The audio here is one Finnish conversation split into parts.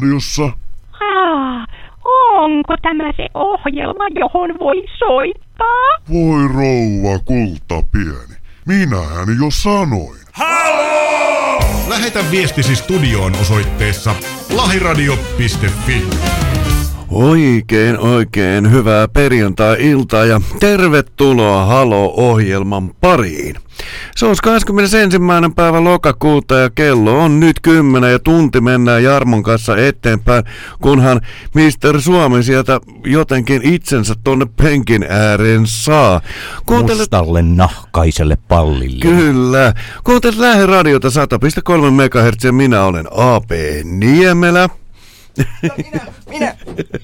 Lahjaradiossa. Ah, onko tämä se ohjelma, johon voi soittaa? Voi rouva kulta pieni. Minähän jo sanoin. Halo! Lähetä viestisi studioon osoitteessa lahiradio.fi. Oikein, oikein hyvää perjantai-iltaa ja tervetuloa Halo-ohjelman pariin. Se on 21. päivä lokakuuta ja kello on nyt 10 ja tunti mennään Jarmon kanssa eteenpäin, kunhan Mr. Suomi sieltä jotenkin itsensä tonne penkin ääreen saa. Kuuntelet... Mustalle nahkaiselle pallille. Kyllä. Kuuntelet Läheradiota 100,3 MHz ja minä olen AP Niemelä. Minä, minä.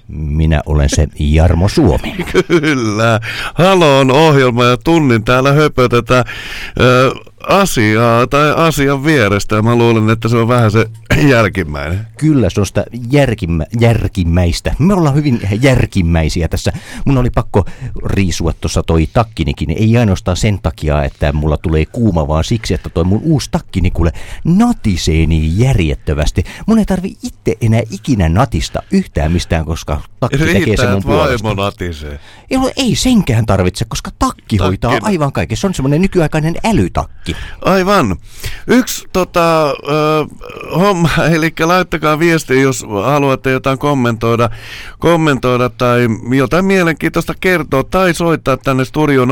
Minä olen se Jarmo Suomi. Kyllä. Halon ohjelma ja tunnin täällä höpötetään. Öö, asiaa tai asian vierestä. Mä luulen, että se on vähän se jälkimmäinen. Kyllä, se on sitä järkimä, järkimmäistä. Me ollaan hyvin järkimmäisiä tässä. Mun oli pakko riisua tuossa toi takkinikin. Ei ainoastaan sen takia, että mulla tulee kuuma, vaan siksi, että toi mun uusi takkini kuule natisee niin järjettävästi. Mun ei tarvi itse enää ikinä natista yhtään mistään, koska takki Riittää, tekee sen mun puolesta. natisee. Ei, ei senkään tarvitse, koska takki, takki hoitaa aivan kaiken. Se on semmoinen nykyaikainen älytakki. Aivan. Yksi tota, äh, homma, eli laittakaa viesti, jos haluatte jotain kommentoida, kommentoida tai jotain mielenkiintoista kertoa tai soittaa tänne studio 0970111022.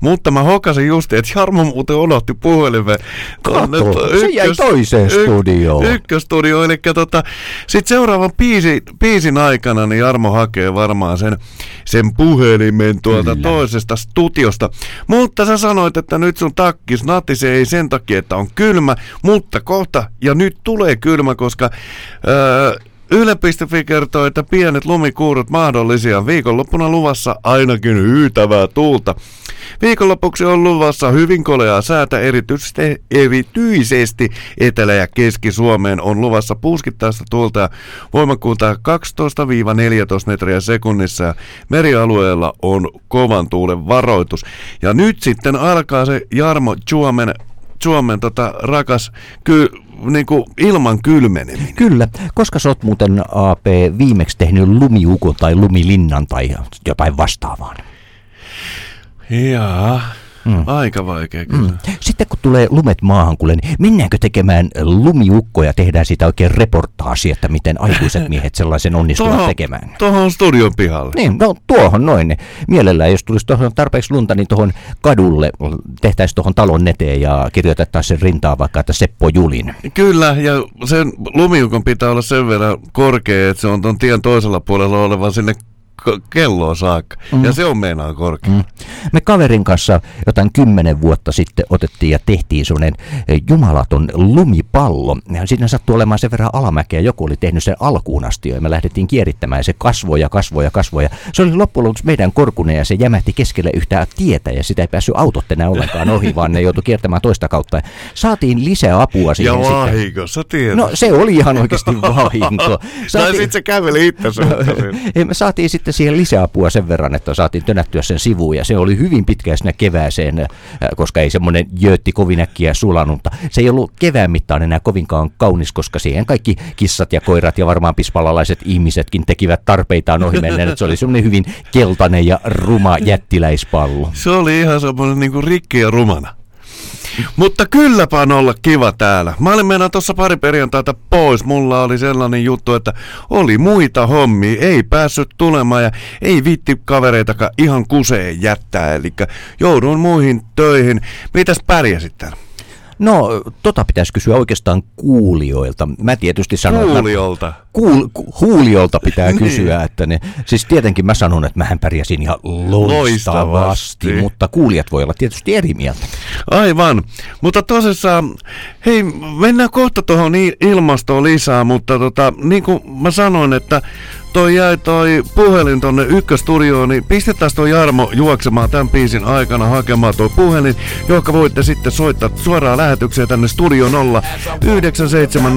Mutta mä hokasin just, että Jarmo muuten unohti puhelimen. Kato, se jäi toiseen studioon. Y- ykköstudio, eli tota, sitten seuraavan biisi, biisin aikana niin Jarmo hakee varmaan sen, sen puhelimen tuolta Kyllä. toisesta studiosta. Mutta sä sanoit, että nyt sun takkis natisee ei sen takia, että on kylmä, mutta kohta ja nyt tulee kylmä, koska... Öö, Yle.fi kertoo, että pienet lumikuurut mahdollisia. Viikonloppuna luvassa ainakin hyytävää tuulta. Viikonlopuksi on luvassa hyvin koleaa säätä, erityisesti, erityisesti Etelä- ja Keski-Suomeen on luvassa puuskittaista tuulta ja voimakkuutta 12-14 metriä sekunnissa merialueella on kovan tuulen varoitus. Ja nyt sitten alkaa se Jarmo Suomen Suomen tota, rakas ky, niin kuin ilman kylmeneminen. Kyllä, koska sä oot muuten AP viimeksi tehnyt lumiukon tai lumilinnan tai jotain vastaavaa? Jaa. Mm. Aika vaikea kyllä. Mm. Sitten kun tulee lumet maahan, kuule, niin mennäänkö tekemään lumiukkoja, tehdään sitä oikein reportaasi, että miten aikuiset miehet sellaisen onnistuvat tohon, tekemään. Tuohon studion pihalle. Niin, no tuohon noin. Mielellään, jos tulisi tuohon tarpeeksi lunta, niin tuohon kadulle tehtäisiin tuohon talon eteen ja kirjoitettaisiin sen rintaa vaikka, että Seppo Julin. Kyllä, ja sen lumiukon pitää olla sen verran korkea, että se on tuon tien toisella puolella oleva sinne kelloa saakka. Mm. Ja se on meinaa korkea. Mm. Me kaverin kanssa jotain kymmenen vuotta sitten otettiin ja tehtiin sellainen eh, jumalaton lumipallo. Siinä sattui olemaan sen verran alamäkeä. Joku oli tehnyt sen alkuun asti ja me lähdettiin kierittämään. Se kasvoi ja kasvoi ja kasvoi. Ja se oli loppujen lopuksi meidän korkunen ja se jämähti keskelle yhtään tietä ja sitä ei päässyt autot enää ollenkaan ohi, vaan ne joutui kiertämään toista kautta. Saatiin lisää apua siihen. Ja vahinko, sä tiedät. No se oli ihan oikeasti vahinko. Saatiin... Tai sitten se käveli itse Me saatiin sitten siihen lisäapua sen verran, että saatiin tönättyä sen sivuun ja se oli hyvin pitkä sinne kevääseen, äh, koska ei semmoinen jöötti kovin äkkiä sulanut, se ei ollut kevään mittaan enää kovinkaan kaunis, koska siihen kaikki kissat ja koirat ja varmaan pispalalaiset ihmisetkin tekivät tarpeitaan ohi menneen, se oli semmoinen hyvin keltainen ja ruma jättiläispallo. Se oli ihan semmoinen niin kuin rikki ja rumana. Mutta kylläpä on olla kiva täällä. Mä olin mennä tuossa pari perjantaita pois. Mulla oli sellainen juttu, että oli muita hommia. Ei päässyt tulemaan ja ei vitti kavereitakaan ihan kuseen jättää. Eli joudun muihin töihin. Mitäs pärjäsit täällä? No, tota pitäisi kysyä oikeastaan kuulijoilta. Mä tietysti sanon, Kuulijoilta? Että kuul, ku, huulijoilta pitää niin. kysyä, että ne, siis tietenkin mä sanon, että mähän pärjäsin ihan loistavasti, loistavasti, mutta kuulijat voi olla tietysti eri mieltä. Aivan, mutta tosissaan, hei, mennään kohta tuohon ilmastoon lisää, mutta tota, niin kuin mä sanoin, että toi jäi toi puhelin tonne ykköstudioon, niin pistetään toi Jarmo juoksemaan tämän biisin aikana hakemaan toi puhelin, joka voitte sitten soittaa suoraan lähetyksiä tänne Studio 0 970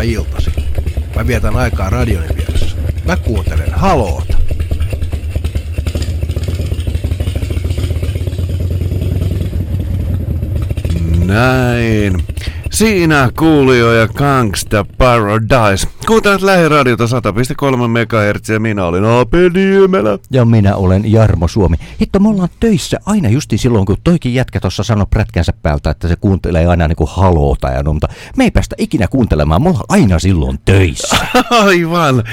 Perjantai-iltasi. Mä vietän aikaa radionin vieressä. Mä kuuntelen haloota. Näin. Siinä kuulio ja Gangsta Paradise. Kuuntelet lähiradiota 100,3 MHz ja minä olin AP Niemelä. Ja minä olen Jarmo Suomi. Hitto, me ollaan töissä aina justi silloin, kun toikin jätkä tuossa sanoi prätkänsä päältä, että se kuuntelee aina niin kuin haloota ja no, mutta me ei päästä ikinä kuuntelemaan, me ollaan aina silloin töissä. Aivan.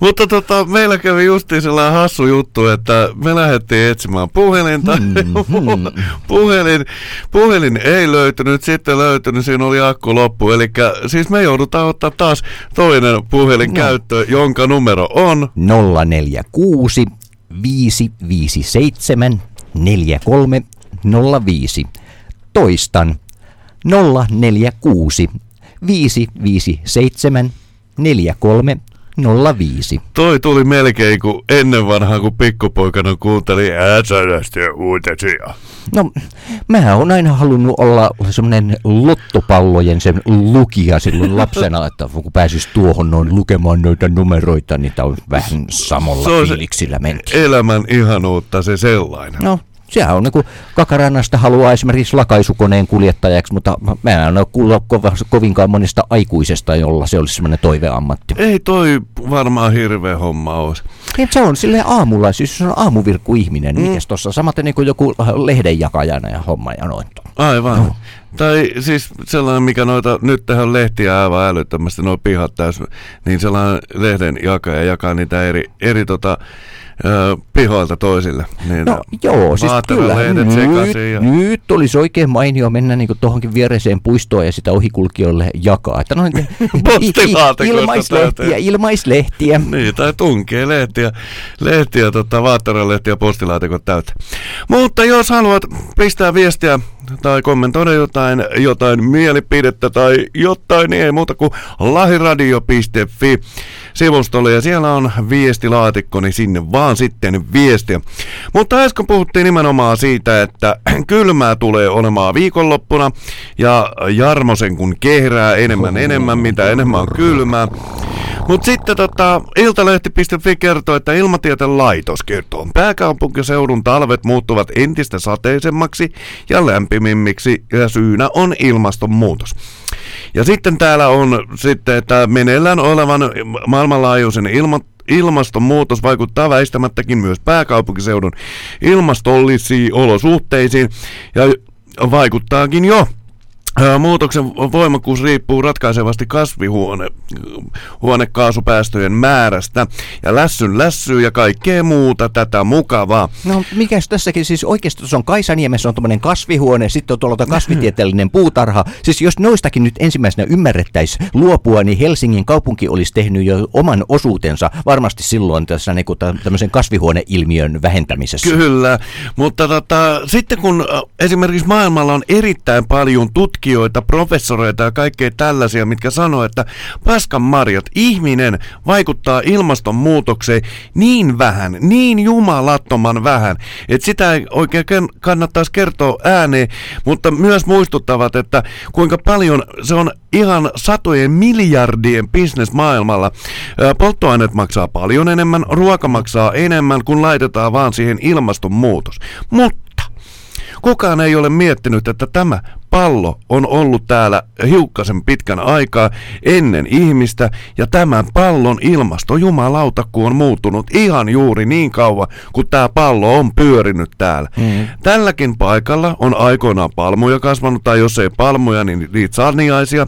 Mutta tota, meillä kävi justiin sellainen hassu juttu, että me lähdettiin etsimään puhelinta. Hmm, puhelin, puhelin ei löytynyt, sitten löytynyt, siinä oli akku loppu. Eli siis me joudutaan ottaa taas toinen puhelin No. käyttöön, jonka numero on 046 557 4305. Toistan 046 557 4305. 05. Toi tuli melkein kuin ennen vanhaa, kun pikkupoikana kuunteli ääsänästä uutisia. No, mä oon aina halunnut olla semmoinen lottopallojen sen lukija silloin lapsena, että kun pääsis tuohon noin lukemaan noita numeroita, niin tää on vähän samalla Se fiiliksillä menty. Elämän ihanuutta se sellainen. No, sehän on niinku Kakarannasta haluaa esimerkiksi lakaisukoneen kuljettajaksi, mutta mä en ole kuullut kovinkaan monesta aikuisesta, jolla se olisi semmoinen toiveammatti. Ei toi varmaan hirveä homma olisi. Et se on sille aamulla, siis se on aamuvirkku ihminen, mm. mikäs tossa, samaten niin kuin joku lehdenjakajana ja homma ja noin. Aivan. No. Tai siis sellainen, mikä noita, nyt tehdään lehtiä aivan älyttömästi, nuo pihat täys, niin sellainen lehden jakaja jakaa niitä eri, eri tota, ö, pihoilta toisille. Niin No joo, siis kyllä. Nyt, ja... nyt olisi oikein mainio mennä niin tuohonkin viereiseen puistoon ja sitä ohikulkijoille jakaa. Että noin, Postilaatikoista ilmaislehtiä, ilmaislehtiä. Niin, tai tunkee lehtiä, lehtiä tota, ja postilaatikot täyttä. Mutta jos haluat pistää viestiä tai kommentoida jotain, jotain mielipidettä tai jotain, niin ei muuta kuin lahiradio.fi sivustolle ja siellä on viestilaatikko, niin sinne vaan sitten viestiä. Mutta äsken puhuttiin nimenomaan siitä, että kylmää tulee olemaan viikonloppuna ja Jarmosen kun kehrää enemmän enemmän, mitä enemmän on kylmää. Mutta sitten tota, Iltalehti.fi kertoo, että Ilmatieteen laitos kertoo, pääkaupunkiseudun talvet muuttuvat entistä sateisemmaksi ja lämpimimmiksi ja syynä on ilmastonmuutos. Ja sitten täällä on sitten, että meneillään olevan maailmanlaajuisen ilma, ilmastonmuutos vaikuttaa väistämättäkin myös pääkaupunkiseudun ilmastollisiin olosuhteisiin ja vaikuttaakin jo Muutoksen voimakkuus riippuu ratkaisevasti kasvihuone, huonekaasupäästöjen määrästä ja lässyn lässyy ja kaikkea muuta tätä mukavaa. No mikäs tässäkin siis oikeasti tuossa on Kaisaniemessä on tuommoinen kasvihuone, sitten on tuolla kasvitieteellinen puutarha. Siis jos noistakin nyt ensimmäisenä ymmärrettäisiin luopua, niin Helsingin kaupunki olisi tehnyt jo oman osuutensa varmasti silloin tässä niin kuin tämmöisen kasvihuoneilmiön vähentämisessä. Kyllä, mutta tota, sitten kun esimerkiksi maailmalla on erittäin paljon tutkijoita, professoreita ja kaikkea tällaisia, mitkä sanoo, että paskan marjat, ihminen vaikuttaa ilmastonmuutokseen niin vähän, niin jumalattoman vähän, että sitä ei oikein kannattaisi kertoa ääneen, mutta myös muistuttavat, että kuinka paljon se on ihan satojen miljardien bisnes maailmalla. Polttoaineet maksaa paljon enemmän, ruoka maksaa enemmän, kun laitetaan vaan siihen ilmastonmuutos. Mutta kukaan ei ole miettinyt, että tämä pallo on ollut täällä hiukkasen pitkän aikaa ennen ihmistä ja tämän pallon ilmasto jumalauta kun on muuttunut ihan juuri niin kauan kun tämä pallo on pyörinyt täällä. Mm. Tälläkin paikalla on aikoinaan palmuja kasvanut tai jos ei palmuja niin niitä sarniaisia.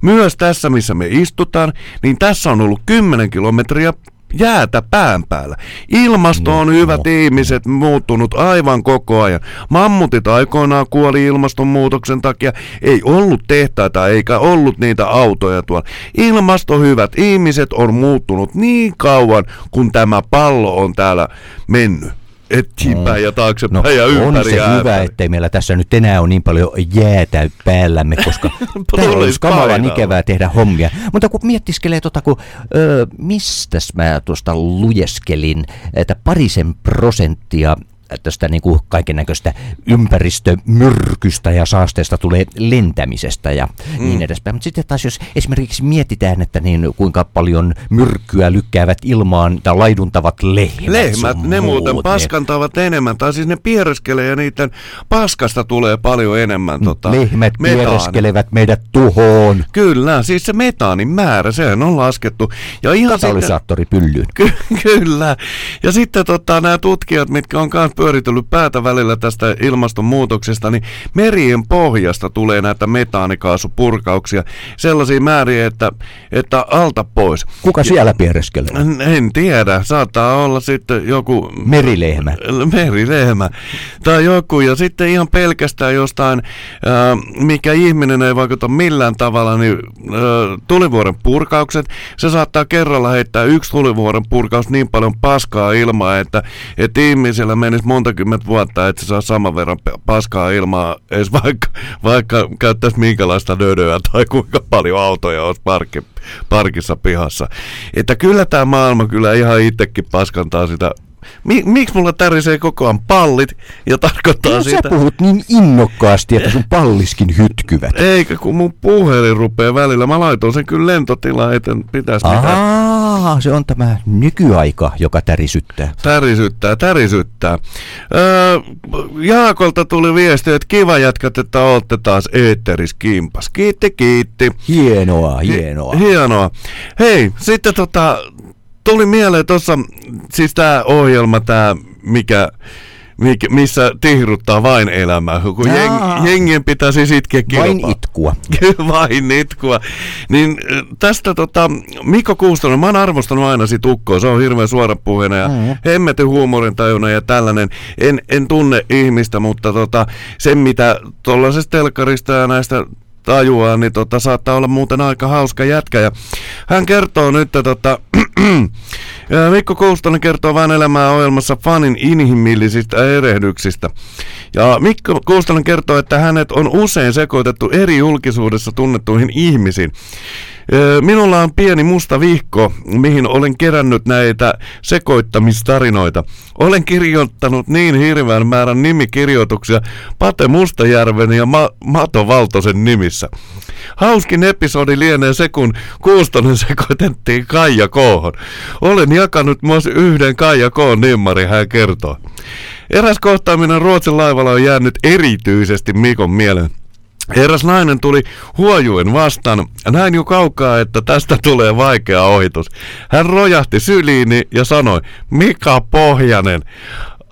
Myös tässä missä me istutaan niin tässä on ollut 10 kilometriä jäätä pään päällä. Ilmasto on hyvät ihmiset muuttunut aivan koko ajan. Mammutit aikoinaan kuoli ilmastonmuutoksen takia. Ei ollut tehtaita eikä ollut niitä autoja tuolla. Ilmasto hyvät ihmiset on muuttunut niin kauan, kun tämä pallo on täällä mennyt. Eteenpäin ja No, taaksepäin ja on se ja hyvä, ettei meillä tässä nyt enää ole niin paljon jäätä päällämme, koska täällä olisi kamalan ikävää tehdä hommia. Mutta kun miettiskelee tota, kun, ö, mistäs mä tuosta lujeskelin, että parisen prosenttia tästä niin kuin kaiken näköistä ympäristömyrkystä ja saasteesta tulee lentämisestä ja mm. niin edespäin. Mutta sitten taas jos esimerkiksi mietitään, että niin kuinka paljon myrkkyä lykkäävät ilmaan tai laiduntavat lehmät. Lehmät, ne muuten muut, paskantavat enemmän, tai siis ne piereskelee ja niiden paskasta tulee paljon enemmän tota, Lehmät metaania. piereskelevät meidät tuhoon. Kyllä, siis se metaanin määrä, sehän on laskettu. Ja ihan sitten, Katalysaattori pyllyyn. ky- kyllä. Ja sitten tota, nämä tutkijat, mitkä on myös pyöritellyt päätä välillä tästä ilmastonmuutoksesta, niin merien pohjasta tulee näitä metaanikaasupurkauksia sellaisia määriä, että, että alta pois. Kuka siellä piereskelee? En, en tiedä, saattaa olla sitten joku Merilehmä. merilehmä tai joku. Ja sitten ihan pelkästään jostain, ää, mikä ihminen ei vaikuta millään tavalla, niin ää, tulivuoren purkaukset. Se saattaa kerralla heittää yksi tulivuoren purkaus niin paljon paskaa ilmaa, että, että ihmisellä menisi menisi monta kymmentä vuotta, että se saa saman verran paskaa ilmaa, edes vaikka, vaikka käyttäisi minkälaista dödöä tai kuinka paljon autoja olisi parkki, parkissa pihassa. Että kyllä tämä maailma kyllä ihan itsekin paskantaa sitä Mi- miksi mulla tärisee koko ajan pallit ja tarkoittaa No, sä sitä... puhut niin innokkaasti, että sun palliskin hytkyvät. Eikä kun mun puhelin rupeaa välillä. Mä laitoin sen kyllä lentotilaan, etten pitäisi mitään. Ahaa, se on tämä nykyaika, joka tärisyttää. Tärisyttää, tärisyttää. Öö, Jaakolta tuli viesti, että kiva jätkät, että ootte taas eetteris kimpas. Kiitti, kiitti. Hienoa, hienoa. Hienoa. Hei, sitten tota, tuli mieleen tuossa, siis tää ohjelma, tää mikä, mikä missä tihruttaa vain elämää, kun jeng, jengien pitäisi sitkeä kilpaa. Vain itkua. Vain itkua. Niin tästä tota, Mikko Kuustonen, mä oon arvostanut aina sit ukkoa, se on hirveän suorapuheinen ja mm. hemmetin huumorintajuna ja tällainen. En, en tunne ihmistä, mutta tota, sen mitä tuollaisesta telkkarista ja näistä tajuaa, niin tota, saattaa olla muuten aika hauska jätkä. Ja hän kertoo nyt, että tota, Mikko Kuustonen kertoo vain elämää ohjelmassa fanin inhimillisistä erehdyksistä. Ja Mikko Kuustonen kertoo, että hänet on usein sekoitettu eri julkisuudessa tunnettuihin ihmisiin. Minulla on pieni musta vihko, mihin olen kerännyt näitä sekoittamistarinoita. Olen kirjoittanut niin hirveän määrän nimikirjoituksia Pate Mustajärven ja Ma- Mato Valtosen nimissä. Hauskin episodi lienee se, kun Kuustonen sekoitettiin Kaija Koohon. Olen jakanut myös yhden Kaija Koon nimmari, hän kertoo. Eräs kohtaaminen Ruotsin laivalla on jäänyt erityisesti Mikon mieleen. Eräs nainen tuli huojuen vastaan. Näin jo kaukaa, että tästä tulee vaikea ohitus. Hän rojahti syliini ja sanoi, Mika Pohjanen,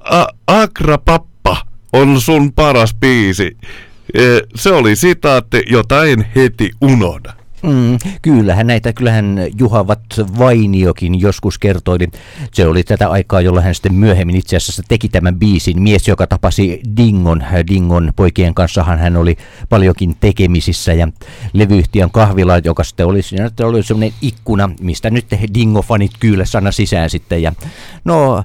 A- Akra Pappa on sun paras biisi. E, Se oli sitaatti, jota en heti unohda. Mm, kyllähän näitä, kyllähän Juhavat Vainiokin joskus kertoi, niin se oli tätä aikaa, jolloin hän sitten myöhemmin itse asiassa teki tämän biisin. Mies, joka tapasi Dingon, Dingon poikien kanssahan hän oli paljonkin tekemisissä. Ja levyyhtiön kahvila, joka sitten oli, siinä oli semmoinen ikkuna, mistä nyt Dingo-fanit kyllä sana sisään sitten. Ja no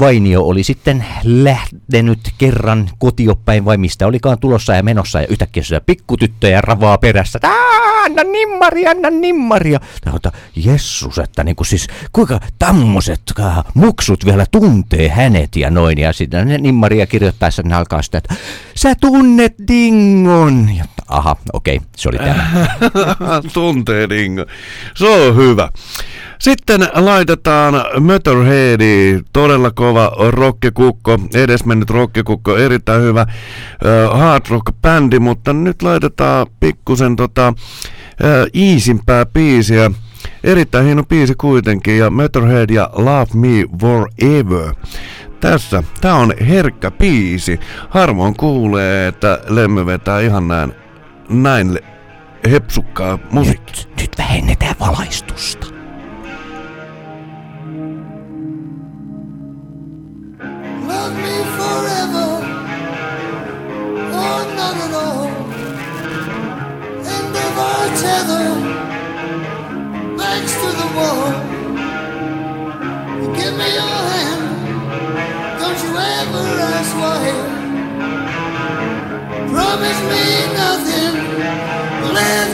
Vainio oli sitten lähtenyt kerran kotiopäin vai mistä olikaan tulossa ja menossa ja yhtäkkiä se pikkutyttöjä ravaa perässä. Anna nimmari, anna nimmaria. Mutta jessus, että niin kuin siis kuinka tammoset äh, muksut vielä tuntee hänet ja noin. Ja sitten ne nimmaria kirjoittaessa ne alkaa sitä, että sä tunnet Dingon. Ja, aha, okei, se oli tämä. Tuntee Dingo. Se on hyvä. Sitten laitetaan Motorheadi, todella kova rockikukko, edesmennyt rockikukko, erittäin hyvä uh, hard rock bändi, mutta nyt laitetaan pikkusen tota, uh, iisimpää biisiä. Erittäin hieno biisi kuitenkin ja Motorhead ja Love Me Forever. Tässä, tää on herkkä biisi. Harvoin kuulee, että Lemmy vetää ihan näin, näin hepsukkaa musiikkia. Nyt, nyt vähennetään valaistusta. Of our tether, backs to the wall. Give me your hand, don't you ever ask why. Promise me nothing, live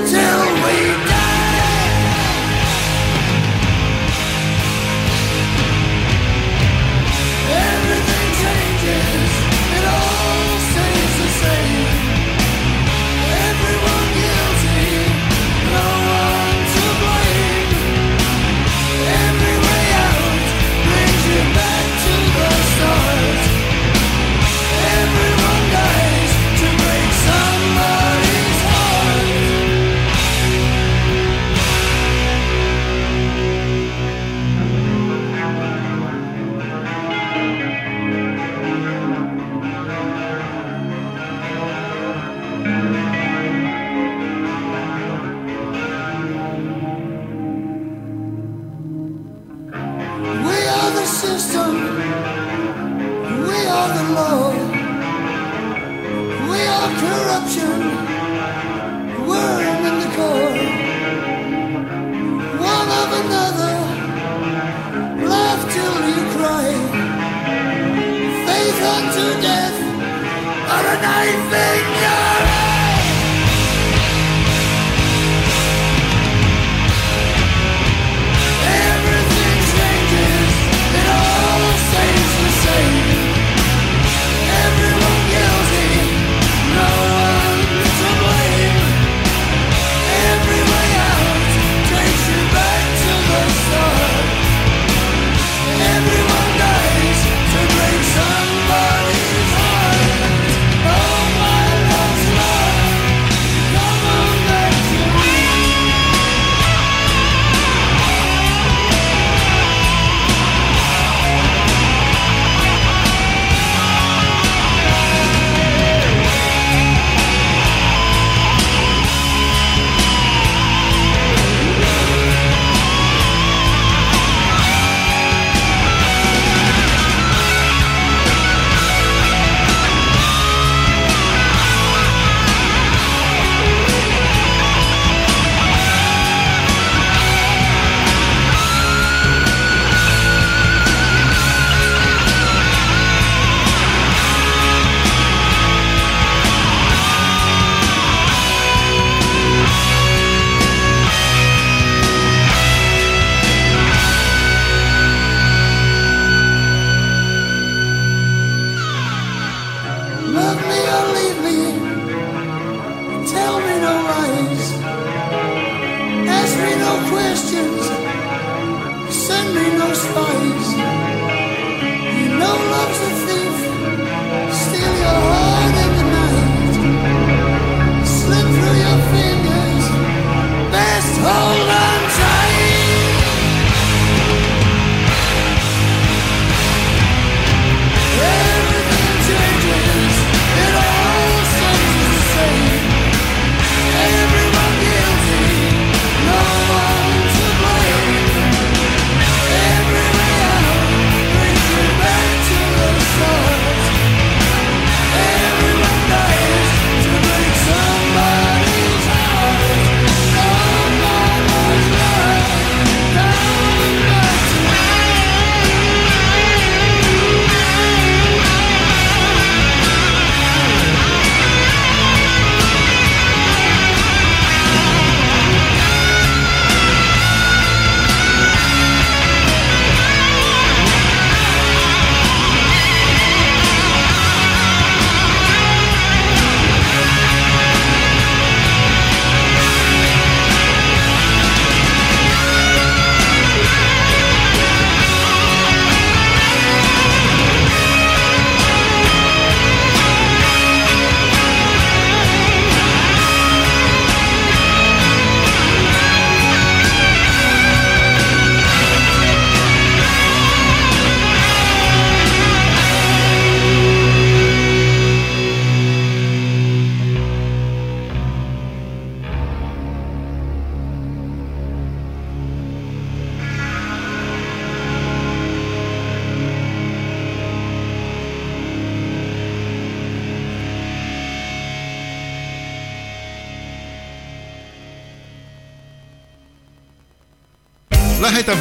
anything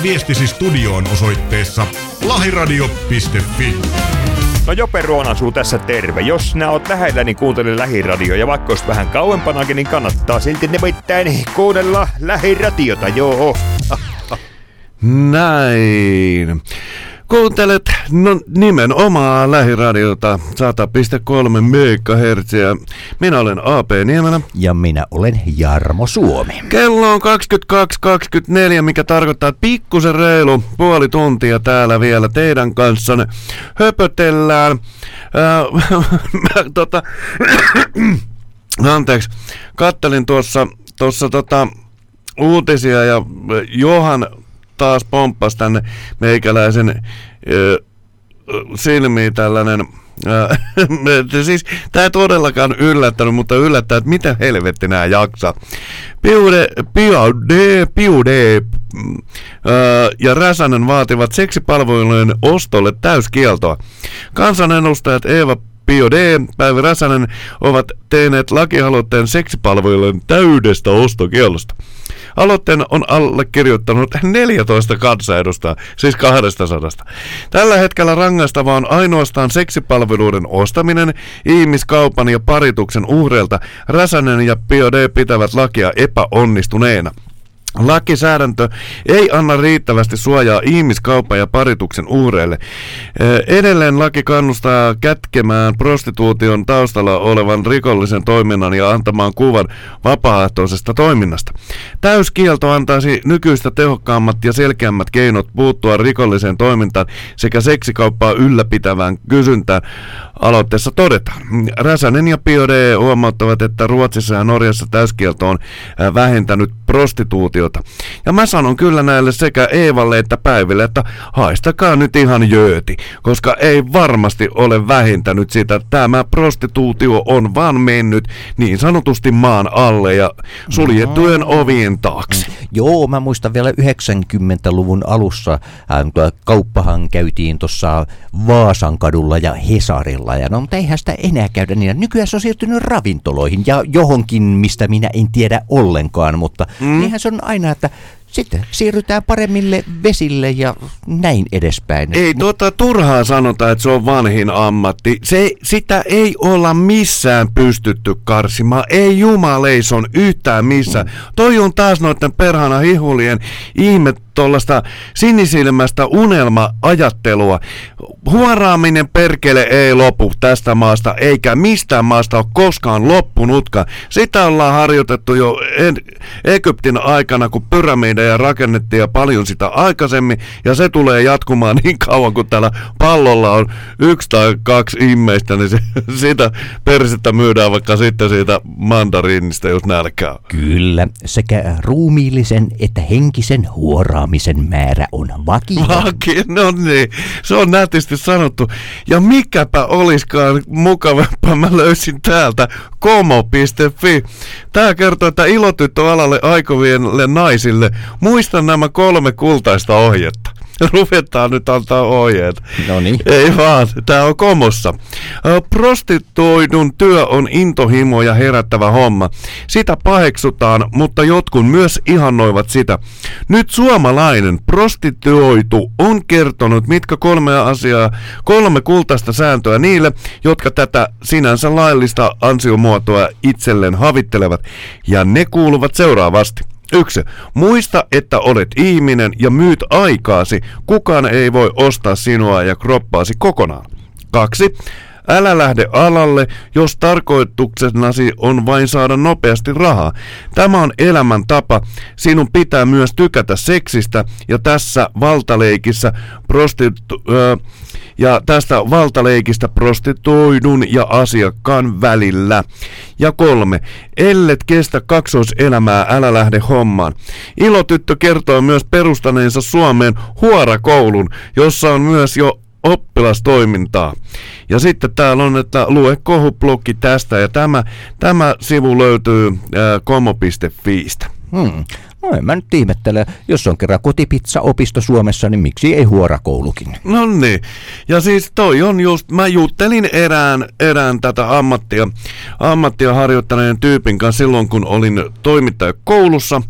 viestisi studioon osoitteessa lahiradio.fi. No Jope Ruon asuu tässä terve. Jos nää oot lähellä, niin kuuntele lähiradio. Ja vaikka oot vähän kauempanakin, niin kannattaa silti nimittäin kuunnella lähiradiota, joo. Näin. Kuuntelet no, nimenomaan lähiradiota 100,3 MHz. Minä olen AP Niemelä. Ja minä olen Jarmo Suomi. Kello on 22.24, mikä tarkoittaa, että pikkusen reilu puoli tuntia täällä vielä teidän kanssanne höpötellään. Ää, mä, tota, anteeksi, kattelin tuossa, tuossa tota, uutisia ja Johan taas pomppasi tänne meikäläisen ö, silmiin tällainen siis tämä ei todellakaan yllättänyt, mutta yllättää, että mitä helvetti nämä jaksaa. Piude, piude, piude ja Räsänen vaativat seksipalvelujen ostolle täyskieltoa. Kansanedustajat Eeva Pio D. Päivi Räsänen ovat tehneet lakialoitteen seksipalvelujen täydestä ostokiellosta. Aloitteen on allekirjoittanut 14 kansanedustajaa, siis 200. Tällä hetkellä rangaistava on ainoastaan seksipalveluiden ostaminen, ihmiskaupan ja parituksen uhreilta. Räsänen ja Biode pitävät lakia epäonnistuneena. Lakisäädäntö ei anna riittävästi suojaa ihmiskaupan ja parituksen uhreille. Edelleen laki kannustaa kätkemään prostituution taustalla olevan rikollisen toiminnan ja antamaan kuvan vapaaehtoisesta toiminnasta. Täyskielto antaisi nykyistä tehokkaammat ja selkeämmät keinot puuttua rikolliseen toimintaan sekä seksikauppaa ylläpitävään kysyntään. Aloitteessa todetaan. Räsänen ja Biode huomauttavat, että Ruotsissa ja Norjassa täyskielto on äh, vähentänyt prostituutiota. Ja mä sanon kyllä näille sekä Eevalle että Päiville, että haistakaa nyt ihan jööti, koska ei varmasti ole vähentänyt sitä. Tämä prostituutio on vaan mennyt niin sanotusti maan alle ja suljettujen ovien taakse. Joo, mä muistan vielä 90-luvun alussa, äh, kauppahan käytiin tuossa Vaasan kadulla ja Hesarilla, ja no, mutta eihän sitä enää käydä niin. Nykyään se on siirtynyt ravintoloihin ja johonkin, mistä minä en tiedä ollenkaan, mutta mm. niinhän se on aina, että sitten siirrytään paremmille vesille ja näin edespäin. Ei tuota turhaa sanota, että se on vanhin ammatti. Se, sitä ei olla missään pystytty karsimaan. Ei jumaleison yhtään missään. Toi on taas noiden perhana hihulien ihme tuollaista sinisilmästä unelma-ajattelua. Huoraaminen perkele ei lopu tästä maasta, eikä mistään maasta ole koskaan loppunutkaan. Sitä ollaan harjoitettu jo en, Egyptin aikana, kun pyramideja rakennettiin ja paljon sitä aikaisemmin, ja se tulee jatkumaan niin kauan, kun täällä pallolla on yksi tai kaksi ihmeistä, niin se, sitä persettä myydään vaikka sitten siitä mandariinista, jos nälkää. Kyllä, sekä ruumiillisen että henkisen huoraamisen määrä on vakio. Vaki, no niin, se on nätisti sanottu. Ja mikäpä oliskaan mukavampaa, mä löysin täältä komo.fi. Tää kertoo, että ilotyttöalalle aikoville naisille muista nämä kolme kultaista ohjetta. Ruvetaan nyt antaa ohjeet. No niin. Ei vaan, tää on komossa. Prostituoidun työ on intohimo ja herättävä homma. Sitä paheksutaan, mutta jotkut myös ihannoivat sitä. Nyt suomalainen prostituoitu on kertonut, mitkä kolme asiaa, kolme kultaista sääntöä niille, jotka tätä sinänsä laillista ansiomuotoa itselleen havittelevat. Ja ne kuuluvat seuraavasti. Yksi. Muista, että olet ihminen ja myyt aikaasi. Kukaan ei voi ostaa sinua ja kroppaasi kokonaan. Kaksi. Älä lähde alalle, jos tarkoituksenasi on vain saada nopeasti rahaa. Tämä on elämäntapa. Sinun pitää myös tykätä seksistä ja tässä valtaleikissä prostitu... Ja tästä valtaleikistä prostituoidun ja asiakkaan välillä. Ja kolme, ellet kestä kaksoiselämää, älä lähde hommaan. Ilotyttö kertoo myös perustaneensa Suomeen huorakoulun, jossa on myös jo oppilastoimintaa. Ja sitten täällä on, että lue kohublokki tästä ja tämä, tämä sivu löytyy ää, komo.fiistä. Hmm. No en mä nyt ihmettele, jos on kerran kotipizza-opisto Suomessa, niin miksi ei huorakoulukin? No niin. Ja siis toi on just, mä juttelin erään, erään tätä ammattia, ammattia harjoittaneen tyypin kanssa silloin, kun olin toimittaja koulussa.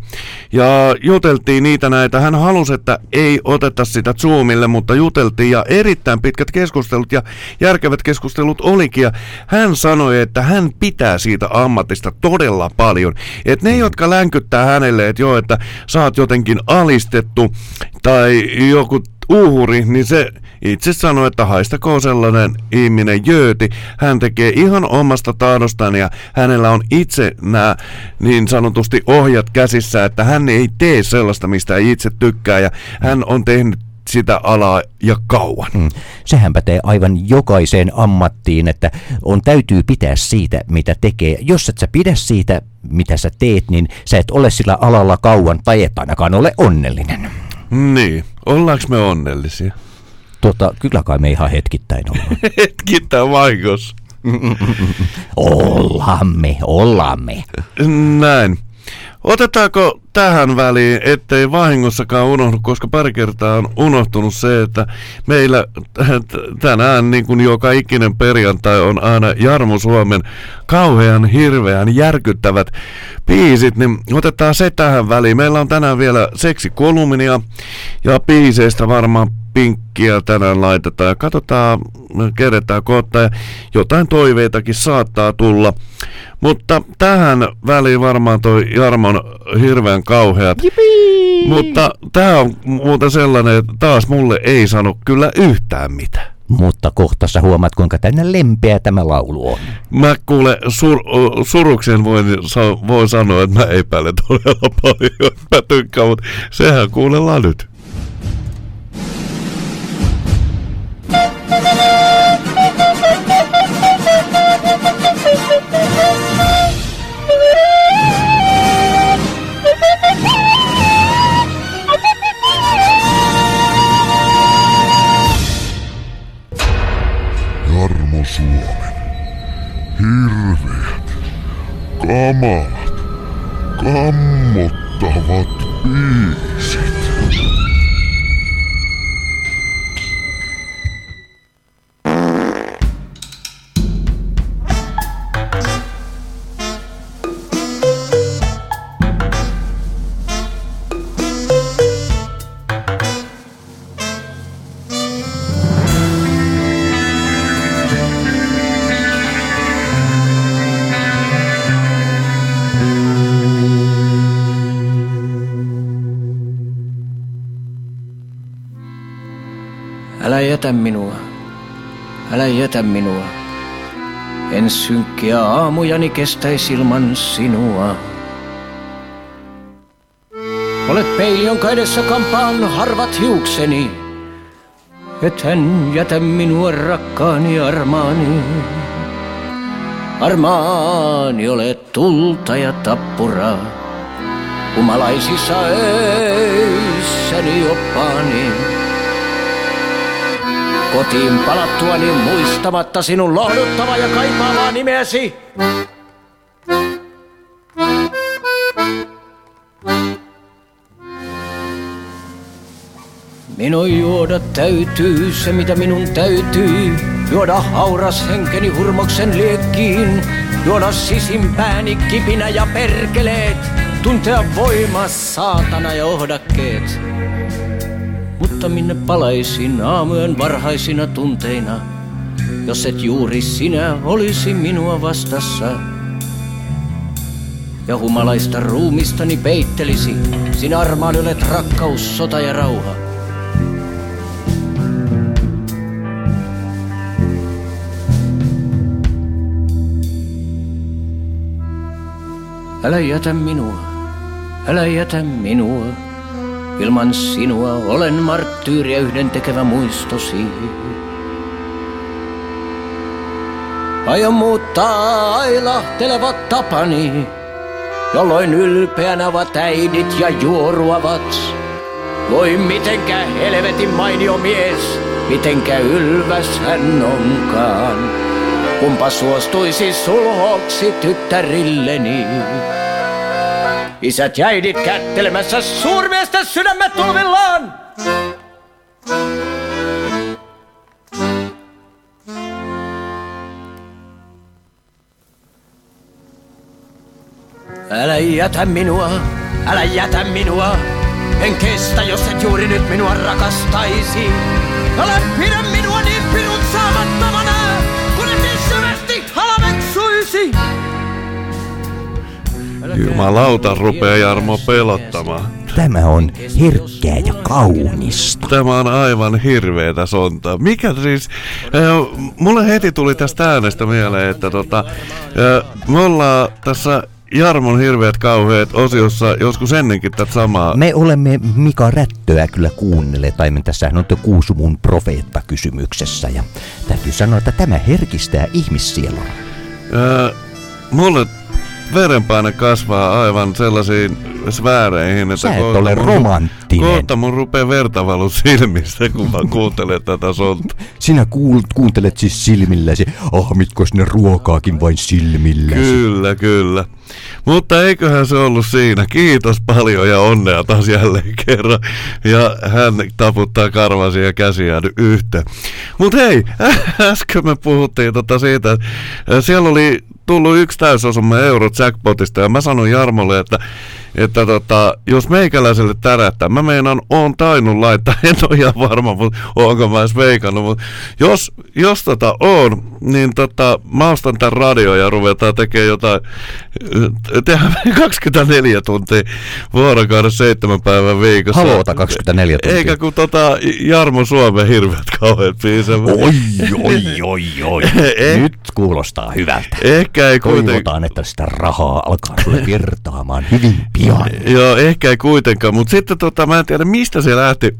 Ja juteltiin niitä näitä. Hän halusi, että ei oteta sitä Zoomille, mutta juteltiin ja erittäin pitkät keskustelut ja järkevät keskustelut olikin. Ja hän sanoi, että hän pitää siitä ammatista todella paljon. Että ne, jotka länkyttää hänelle, että joo, että sä oot jotenkin alistettu tai joku uhuri, niin se itse sanoi, että haistakoon sellainen ihminen jööti. Hän tekee ihan omasta tahdostaan ja hänellä on itse nämä niin sanotusti ohjat käsissä, että hän ei tee sellaista, mistä ei itse tykkää ja hän on tehnyt sitä alaa ja kauan. Mm. Sehän pätee aivan jokaiseen ammattiin, että on täytyy pitää siitä, mitä tekee. Jos et sä pidä siitä, mitä sä teet, niin sä et ole sillä alalla kauan tai et ainakaan ole onnellinen. Niin, ollaanko me onnellisia? Tota, kyllä kai me ihan hetkittäin ollaan. Hetkittäin vaikos. ollaan me, ollaan me. Näin. Otetaanko tähän väliin, ettei vahingossakaan unohdu, koska pari kertaa on unohtunut se, että meillä tänään niin kuin joka ikinen perjantai on aina Jarmo Suomen kauhean, hirveän, järkyttävät biisit, niin otetaan se tähän väliin. Meillä on tänään vielä seksikolumnia ja biiseistä varmaan pinkkiä tänään laitetaan ja katsotaan, keretään kohta ja jotain toiveitakin saattaa tulla. Mutta tähän väliin varmaan toi Jarmon hirveän kauheat. Jipii! Mutta tää on muuten sellainen, että taas mulle ei sano kyllä yhtään mitään. Mutta kohta sä huomaat, kuinka tänne lempeä tämä laulu on. Mä kuule sur, suruksen voin, sa, voin sanoa, että mä epäilen todella paljon. Mä tykkään, mutta sehän kuunnellaan nyt. Kamalat, kammottavat biisit. Jätä minua, älä jätä minua. En synkkiä aamujani kestäisi ilman sinua. Olet peili, jonka edessä kampaan harvat hiukseni. Et hän jätä minua rakkaani armaani. Armaani olet tulta ja tappuraa. Humalaisissa öissäni oppaani. Kotiin palattuani muistamatta sinun lohduttavaa ja kaipaavaa nimeäsi. Minun juoda täytyy se, mitä minun täytyy. Juoda hauras henkeni hurmoksen liekkiin. Juoda sisimpääni kipinä ja perkeleet. Tuntea voima, saatana ja ohdakkeet. Mutta minne palaisin aamuyön varhaisina tunteina, jos et juuri sinä olisi minua vastassa. Ja humalaista ruumistani peittelisi, sinä armaan olet rakkaus, sota ja rauha. Älä jätä minua, älä jätä minua. Ilman sinua olen marttyyri ja yhden tekevä muistosi. Aion muuttaa ailahtelevat tapani, jolloin ylpeänä ovat äidit ja juoruavat. Voi mitenkä helvetin mainio mies, mitenkä ylväs hän onkaan. Kumpa suostuisi sulhoksi tyttärilleni. Isät ja äidit kättelemässä suurmiestä sydämet tulvillaan. Älä jätä minua, älä jätä minua. En kestä, jos et juuri nyt minua rakastaisi. Älä pidä minua niin pirun saamattomana, kun et niin syvästi halveksuisi. Jumalauta rupeaa Jarmo pelottamaan. Tämä on herkkää ja kaunista. Tämä on aivan hirveetä sontaa. Mikä siis, äh, mulle heti tuli tästä äänestä mieleen, että tota, äh, me ollaan tässä Jarmon hirveät kauheat osiossa joskus ennenkin tätä samaa. Me olemme Mika Rättöä kyllä kuunnelleet, tai me tässä on Kuusumun profeetta kysymyksessä, ja täytyy sanoa, että tämä herkistää ihmissielun. Äh, mulle verenpaine kasvaa aivan sellaisiin sfääreihin, että Sä et kohta ole mun- romanttinen. Kohta mun rupee vertavalu silmistä, kun mä kuuntelen tätä sonta. Sinä kuul, kuuntelet siis silmilläsi. Ah, mitkos ne ruokaakin vain silmilläsi. Kyllä, kyllä. Mutta eiköhän se ollut siinä. Kiitos paljon ja onnea taas jälleen kerran. Ja hän taputtaa karvasia ja käsiään yhteen. Mutta hei, äsken me puhuttiin tota siitä, että siellä oli tullut yksi täysosuma euro jackpotista ja mä sanoin Jarmolle, että että tota, jos meikäläiselle tärättää, mä meinaan, oon tainnut laittaa, en ole ihan varma, mutta onko mä edes veikannut, mutta jos, jos tota on, niin tota, mä ostan tämän radio ja ruvetaan tekemään jotain, tehdään 24 tuntia vuorokaudessa seitsemän päivän viikossa. Haloota 24 tuntia. Eikä kun tota Jarmo Suomen hirveät kauheat biisejä. Oi, oi, oi, oi. Eh. Nyt kuulostaa hyvältä. Ehkä ei kuitenkaan. Toivotaan, että sitä rahaa alkaa sulle virtaamaan hyvin pian. Joo, ehkä ei kuitenkaan, mutta sitten tota, mä en tiedä mistä se lähti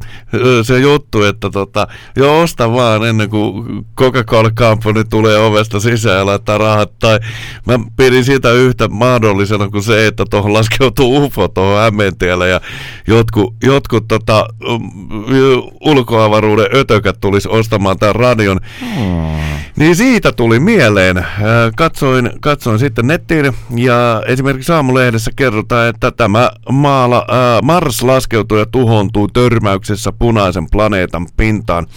se juttu, että tota, joo osta vaan ennen kuin Coca-Cola Company tulee ovesta sisään ja laittaa rahat, tai mä pidin sitä yhtä mahdollisena kuin se, että tuohon laskeutuu UFO tuohon Hämeentielle ja jotkut, jotkut tota, ulkoavaruuden ötökät tulisi ostamaan tämän radion. Niin siitä tuli mieleen. Katsoin, katsoin sitten nettiin ja esimerkiksi aamulehdessä kerrotaan, että tämä maala, äh, Mars laskeutui ja tuhountui törmäyksessä punaisen planeetan pintaan.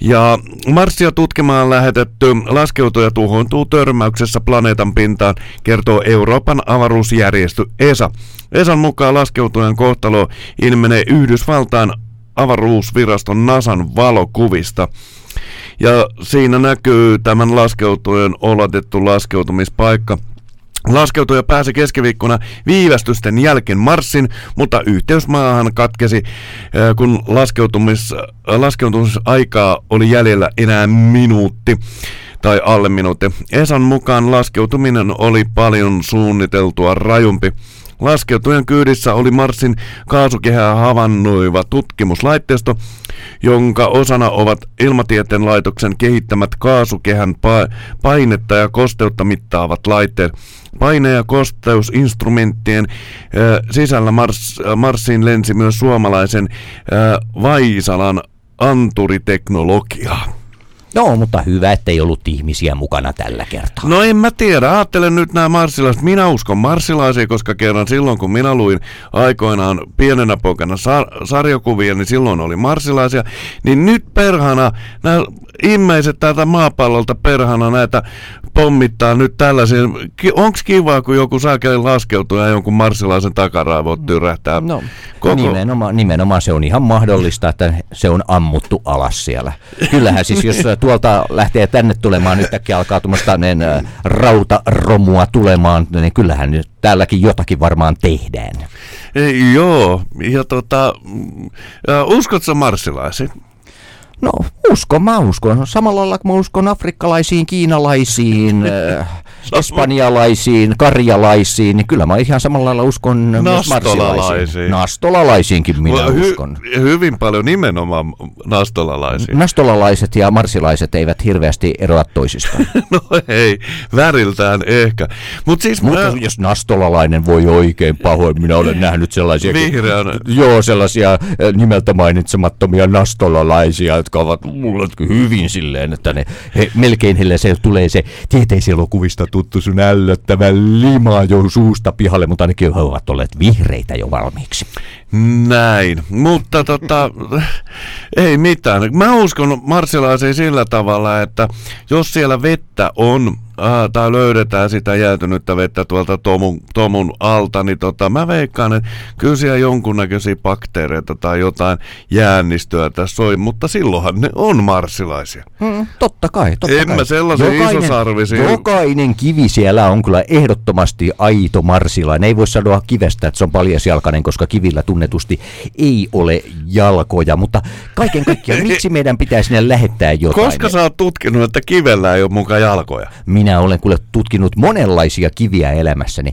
Ja Marsia tutkimaan lähetetty laskeutuja tuhoutuu törmäyksessä planeetan pintaan, kertoo Euroopan avaruusjärjestö ESA. ESAn mukaan laskeutujan kohtalo ilmenee Yhdysvaltain avaruusviraston NASAn valokuvista. Ja siinä näkyy tämän laskeutujan oletettu laskeutumispaikka. Laskeutuja pääsi keskiviikkona viivästysten jälkeen Marsin, mutta yhteys maahan katkesi, kun laskeutumis, laskeutumisaikaa oli jäljellä enää minuutti tai alle minuutti. Esan mukaan laskeutuminen oli paljon suunniteltua rajumpi. Laskeutujan kyydissä oli Marsin kaasukehää havainnoiva tutkimuslaitteisto, jonka osana ovat Ilmatieteen laitoksen kehittämät kaasukehän pa- painetta ja kosteutta mittaavat laitteet. Paine- ja kosteusinstrumenttien sisällä Mars, Marsiin lensi myös suomalaisen Vaisalan anturiteknologiaa. No, mutta hyvä, ettei ollut ihmisiä mukana tällä kertaa. No en mä tiedä, ajattelen nyt nämä marsilaiset. Minä uskon marsilaisia, koska kerran silloin kun minä luin aikoinaan pienenä poikana sar- sarjakuvia, niin silloin oli marsilaisia. Niin nyt perhana, nämä ihmiset täältä maapallolta perhana näitä pommittaa nyt tällaisia. Ki- onks kivaa, kun joku saakeli laskeutuu ja jonkun marsilaisen takaraivot tyrähtää? No, Koko- nimenomaan, nimenomaan se on ihan mahdollista, että se on ammuttu alas siellä. Kyllähän siis, jos äh, tuolta lähtee tänne tulemaan, yhtäkkiä alkaa tuommoista niin, äh, rautaromua tulemaan, niin kyllähän nyt täälläkin jotakin varmaan tehdään. Ei, joo, ja tota, mm, ä, uskotko marsilaisiin? No, uskon, mä uskon. Samalla lailla kuin mä uskon afrikkalaisiin, kiinalaisiin, äh, espanjalaisiin, karjalaisiin, niin kyllä mä ihan samalla lailla uskon myös Nastolalaisiin. marsilaisiin. Nastolalaisiinkin minä Hy- uskon. hyvin paljon nimenomaan nastolalaisia. Nastolalaiset ja marsilaiset eivät hirveästi eroa toisistaan. No ei, väriltään ehkä. Mut siis Mutta mä, jos nastolalainen voi oikein pahoin, minä olen nähnyt sellaisia... Vihreän- Joo, sellaisia eh, nimeltä mainitsemattomia nastolalaisia, jotka ovat hyvin silleen, että ne, he, melkein heille se tulee se tieteiselokuvista tuttu sun ällöttävä lima jo suusta pihalle, mutta ainakin he ovat olleet vihreitä jo valmiiksi. näin, mutta tota, ei mitään. Mä uskon marsilaisiin sillä tavalla, että jos siellä vettä on, ää, tai löydetään sitä jäätynyttä vettä tuolta tomun, tomun alta, niin tota, mä veikkaan, että kyllä siellä jonkunnäköisiä bakteereita tai jotain jäänistöä tässä on, mutta silloinhan ne on marsilaisia. Mm, totta kai, totta En kai. mä sellaisia isosarvisia- Jokainen kivi siellä on kyllä ehdottomasti aito marsilainen. Ei voi sanoa kivestä, että se on paljasjalkainen, koska kivillä tunnetusti ei ole jalkoja. Mutta kaiken kaikkiaan, miksi meidän pitää sinne lähettää jotain? Koska sä oot tutkinut, että kivellä ei ole mukaan jalkoja? Minä minä olen kuule tutkinut monenlaisia kiviä elämässäni.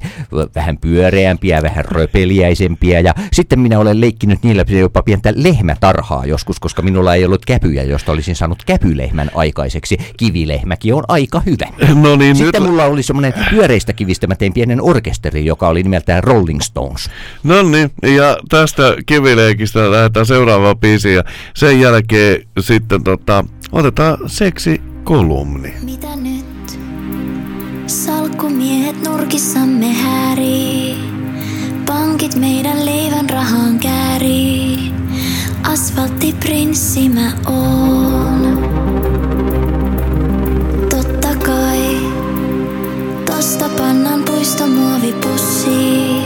Vähän pyöreämpiä, vähän röpeliäisempiä ja sitten minä olen leikkinyt niillä jopa pientä lehmätarhaa joskus, koska minulla ei ollut käpyjä, josta olisin saanut käpylehmän aikaiseksi. Kivilehmäkin on aika hyvä. No niin, Sitten nyt... mulla oli semmoinen pyöreistä kivistä, mä tein pienen orkesteri, joka oli nimeltään Rolling Stones. No niin, ja tästä kivileikistä lähdetään seuraavaan biisiin ja sen jälkeen sitten tota, otetaan seksi kolumni. Mitä nyt? Salkkumiehet nurkissamme häärii. Pankit meidän leivän rahaan käärii. Asfalttiprinssi mä oon. Totta kai. Tosta pannaan puisto muovipussiin.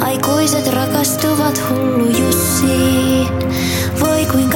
Aikuiset rakastuvat hullu Jussiin. Voi kuinka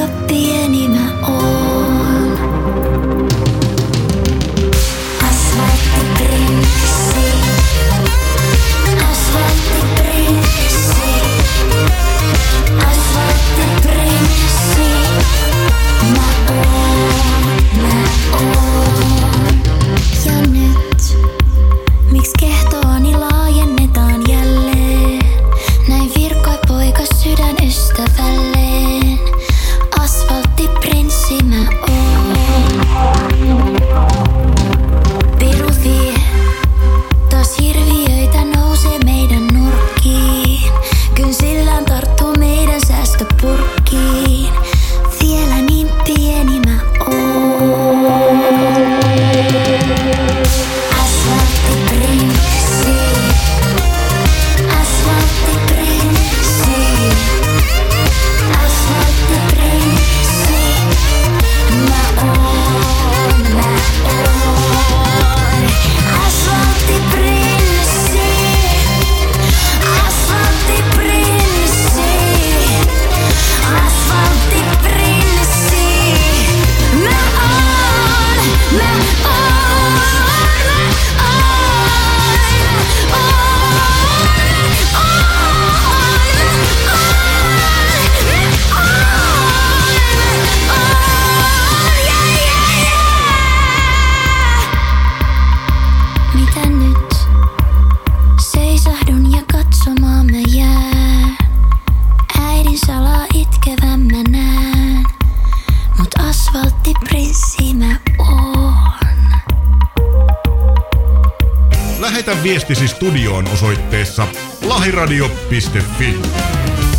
Lähetä viestisi studioon osoitteessa lahiradio.fi.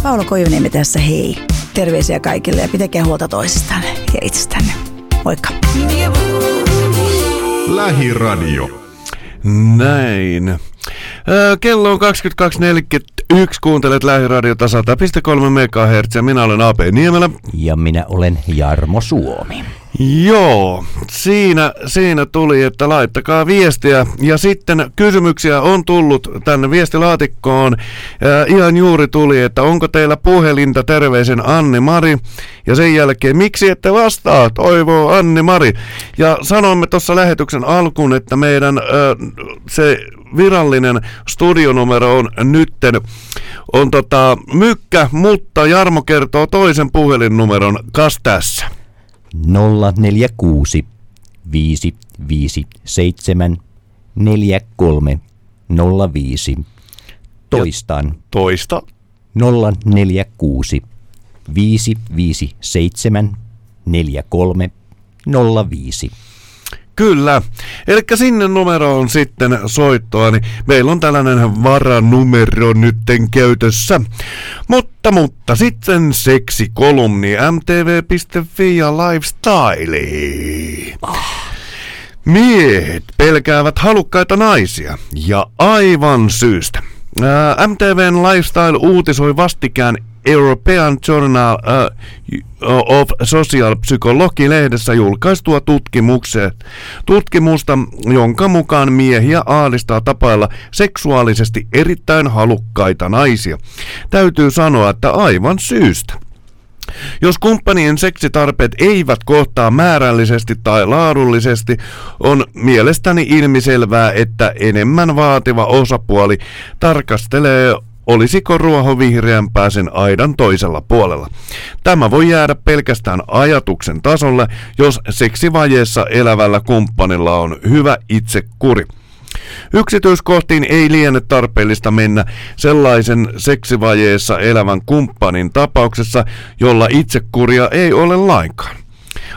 Paula Koivuniemi tässä, hei. Terveisiä kaikille ja pitäkää huolta toisistanne ja itsestänne. Moikka. Lähiradio. Näin. Kello on 22.41, kuuntelet lähiradiota 100.3 MHz ja minä olen AP Niemelä. Ja minä olen Jarmo Suomi. Joo, siinä, siinä tuli, että laittakaa viestiä ja sitten kysymyksiä on tullut tänne viestilaatikkoon. Ää, ihan juuri tuli, että onko teillä puhelinta terveisen Anni Mari ja sen jälkeen miksi ette vastaa, toivoo Anni Mari. Ja sanoimme tuossa lähetyksen alkuun, että meidän ää, se virallinen studionumero on nytten on tota mykkä, mutta Jarmo kertoo toisen puhelinnumeron. Kas tässä? 046 557 4305. Toistan. Toista. 046 557 4305. Kyllä. Eli sinne numeroon sitten soittoa, niin meillä on tällainen varanumero nytten käytössä. Mutta, mutta sitten seksikolumni mtv.fi ja lifestyle. Miehet pelkäävät halukkaita naisia ja aivan syystä. MTVn Lifestyle uutisoi vastikään European Journal of Social Psychology-lehdessä julkaistua tutkimukset, tutkimusta, jonka mukaan miehiä aalistaa tapailla seksuaalisesti erittäin halukkaita naisia. Täytyy sanoa, että aivan syystä. Jos kumppanien seksitarpeet eivät kohtaa määrällisesti tai laadullisesti, on mielestäni ilmiselvää, että enemmän vaativa osapuoli tarkastelee olisiko ruoho vihreämpää sen aidan toisella puolella. Tämä voi jäädä pelkästään ajatuksen tasolle, jos seksivajeessa elävällä kumppanilla on hyvä itsekuri. Yksityiskohtiin ei liene tarpeellista mennä sellaisen seksivajeessa elävän kumppanin tapauksessa, jolla itsekuria ei ole lainkaan.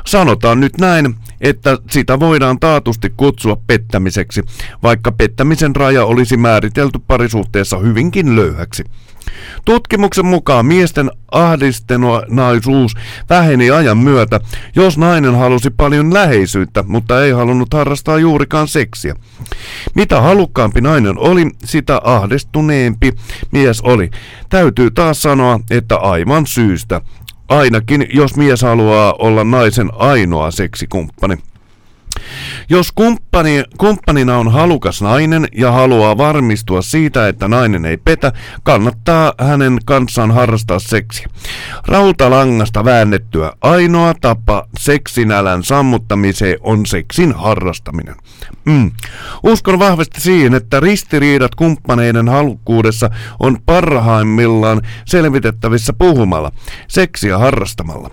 Sanotaan nyt näin, että sitä voidaan taatusti kutsua pettämiseksi, vaikka pettämisen raja olisi määritelty parisuhteessa hyvinkin löyhäksi. Tutkimuksen mukaan miesten ahdistenaisuus väheni ajan myötä, jos nainen halusi paljon läheisyyttä, mutta ei halunnut harrastaa juurikaan seksiä. Mitä halukkaampi nainen oli, sitä ahdistuneempi mies oli. Täytyy taas sanoa, että aivan syystä. Ainakin jos mies haluaa olla naisen ainoa seksikumppani. Jos kumppani, kumppanina on halukas nainen ja haluaa varmistua siitä, että nainen ei petä, kannattaa hänen kanssaan harrastaa seksiä. Rautalangasta väännettyä ainoa tapa seksinälän sammuttamiseen on seksin harrastaminen. Mm. Uskon vahvasti siihen, että ristiriidat kumppaneiden halukkuudessa on parhaimmillaan selvitettävissä puhumalla, seksiä harrastamalla.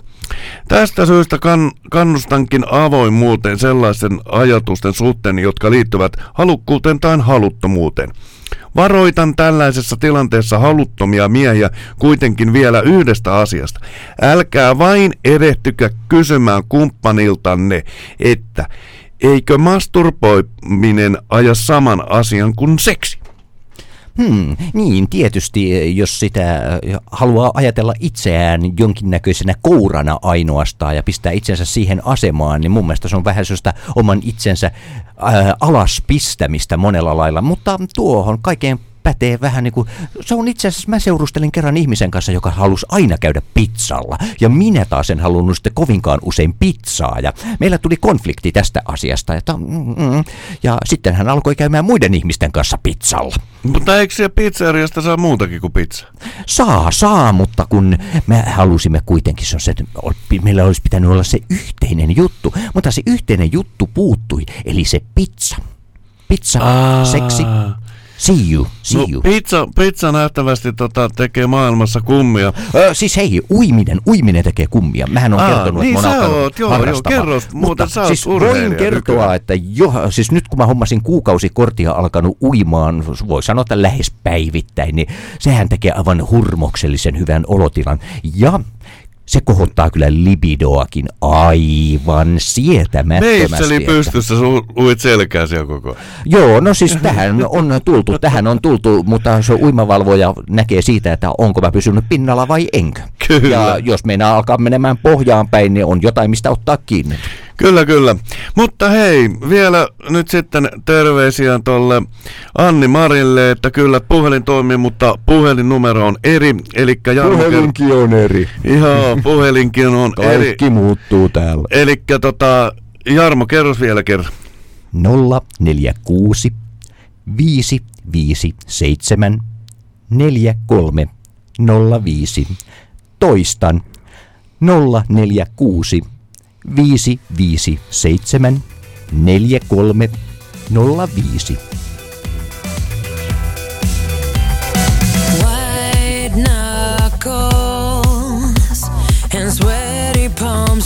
Tästä syystä kan, kannustankin avoimuuteen sellaisen ajatusten suhteen, jotka liittyvät halukkuuteen tai haluttomuuteen. Varoitan tällaisessa tilanteessa haluttomia miehiä kuitenkin vielä yhdestä asiasta. Älkää vain erehtykö kysymään kumppaniltanne, että eikö masturboiminen aja saman asian kuin seksi? Hmm, niin, tietysti jos sitä haluaa ajatella itseään jonkinnäköisenä kourana ainoastaan ja pistää itsensä siihen asemaan, niin mun mielestä se on vähän sellaista oman itsensä ää, alaspistämistä monella lailla, mutta tuohon kaikeen pätee vähän niin kuin, se on itse asiassa, mä seurustelin kerran ihmisen kanssa, joka halusi aina käydä pizzalla. Ja minä taas en halunnut sitten kovinkaan usein pizzaa. Ja meillä tuli konflikti tästä asiasta. Että, mm, mm, ja sitten hän alkoi käymään muiden ihmisten kanssa pizzalla. Mutta eikö siellä pizzeriasta saa muutakin kuin pizza? Saa, saa, mutta kun me halusimme kuitenkin, se on se, että meillä olisi pitänyt olla se yhteinen juttu. Mutta se yhteinen juttu puuttui, eli se pizza. Pizza, Aa. seksi, See you, see no, you. Pizza, pizza nähtävästi tota, tekee maailmassa kummia. Ö, siis hei, uiminen, uiminen tekee kummia. Mähän on Aa, kertonut, niin että mä oon oot, joo, joo, kerro, muuten sä siis voin kertoa, nykyään. että jo, siis nyt kun mä hommasin kuukausikorttia alkanut uimaan, voi sanoa, että lähes päivittäin, niin sehän tekee aivan hurmoksellisen hyvän olotilan. Ja se kohottaa kyllä libidoakin aivan sietämättömästi. Meisseli että- pystyssä, sä uit selkää siellä koko ajan. Joo, no siis tähän on tultu, tähän on tultu, mutta se uimavalvoja näkee siitä, että onko mä pysynyt pinnalla vai enkö. Kyllä. Ja jos meinaa alkaa menemään pohjaan päin, niin on jotain mistä ottaa kiinni. Kyllä, kyllä. Mutta hei, vielä nyt sitten terveisiä tolle Anni Marille, että kyllä puhelin toimii, mutta puhelinnumero on eri. Eli Puhelinkin on eri. Joo, puhelinkin on eri. Kaikki muuttuu täällä. Eli tota, Jarmo, kerros vielä kerran. 046 557 43 05. Toistan 046 557 43 05. White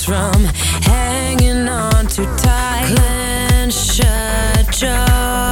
from hanging on too tight. Clenched shut jaw.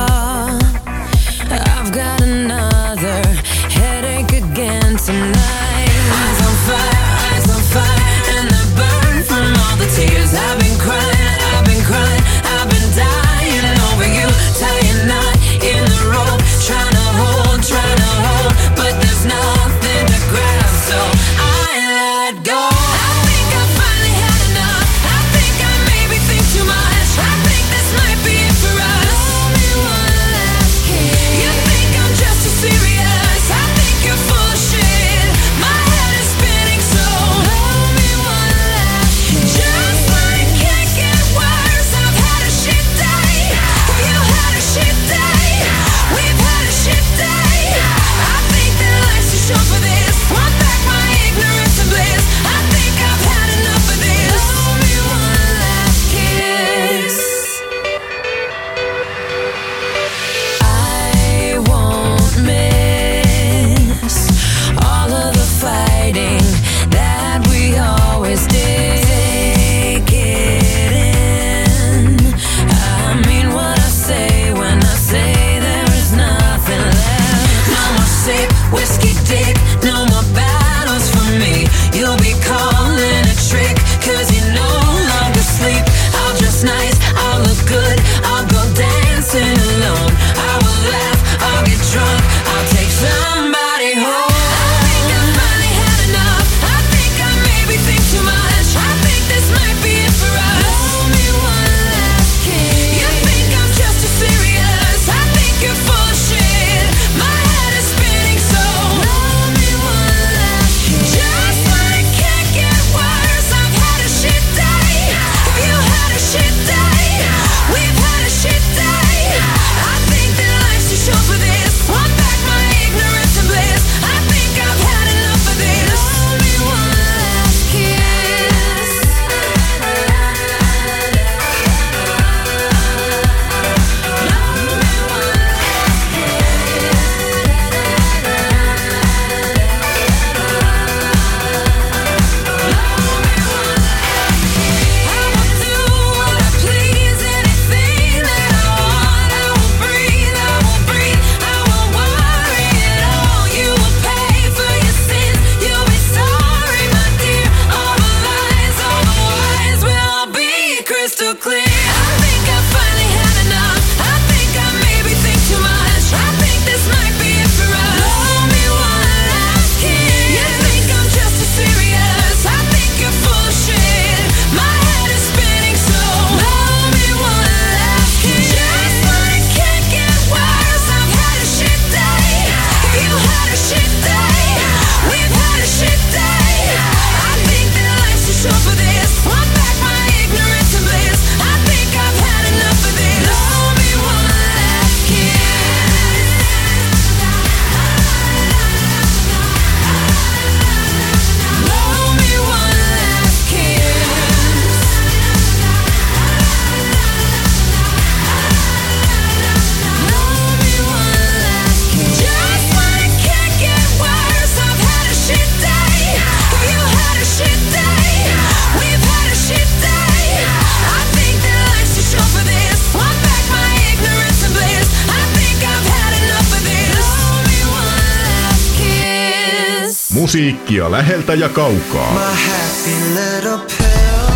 Musiikkia läheltä ja kaukaa. My happy little pill.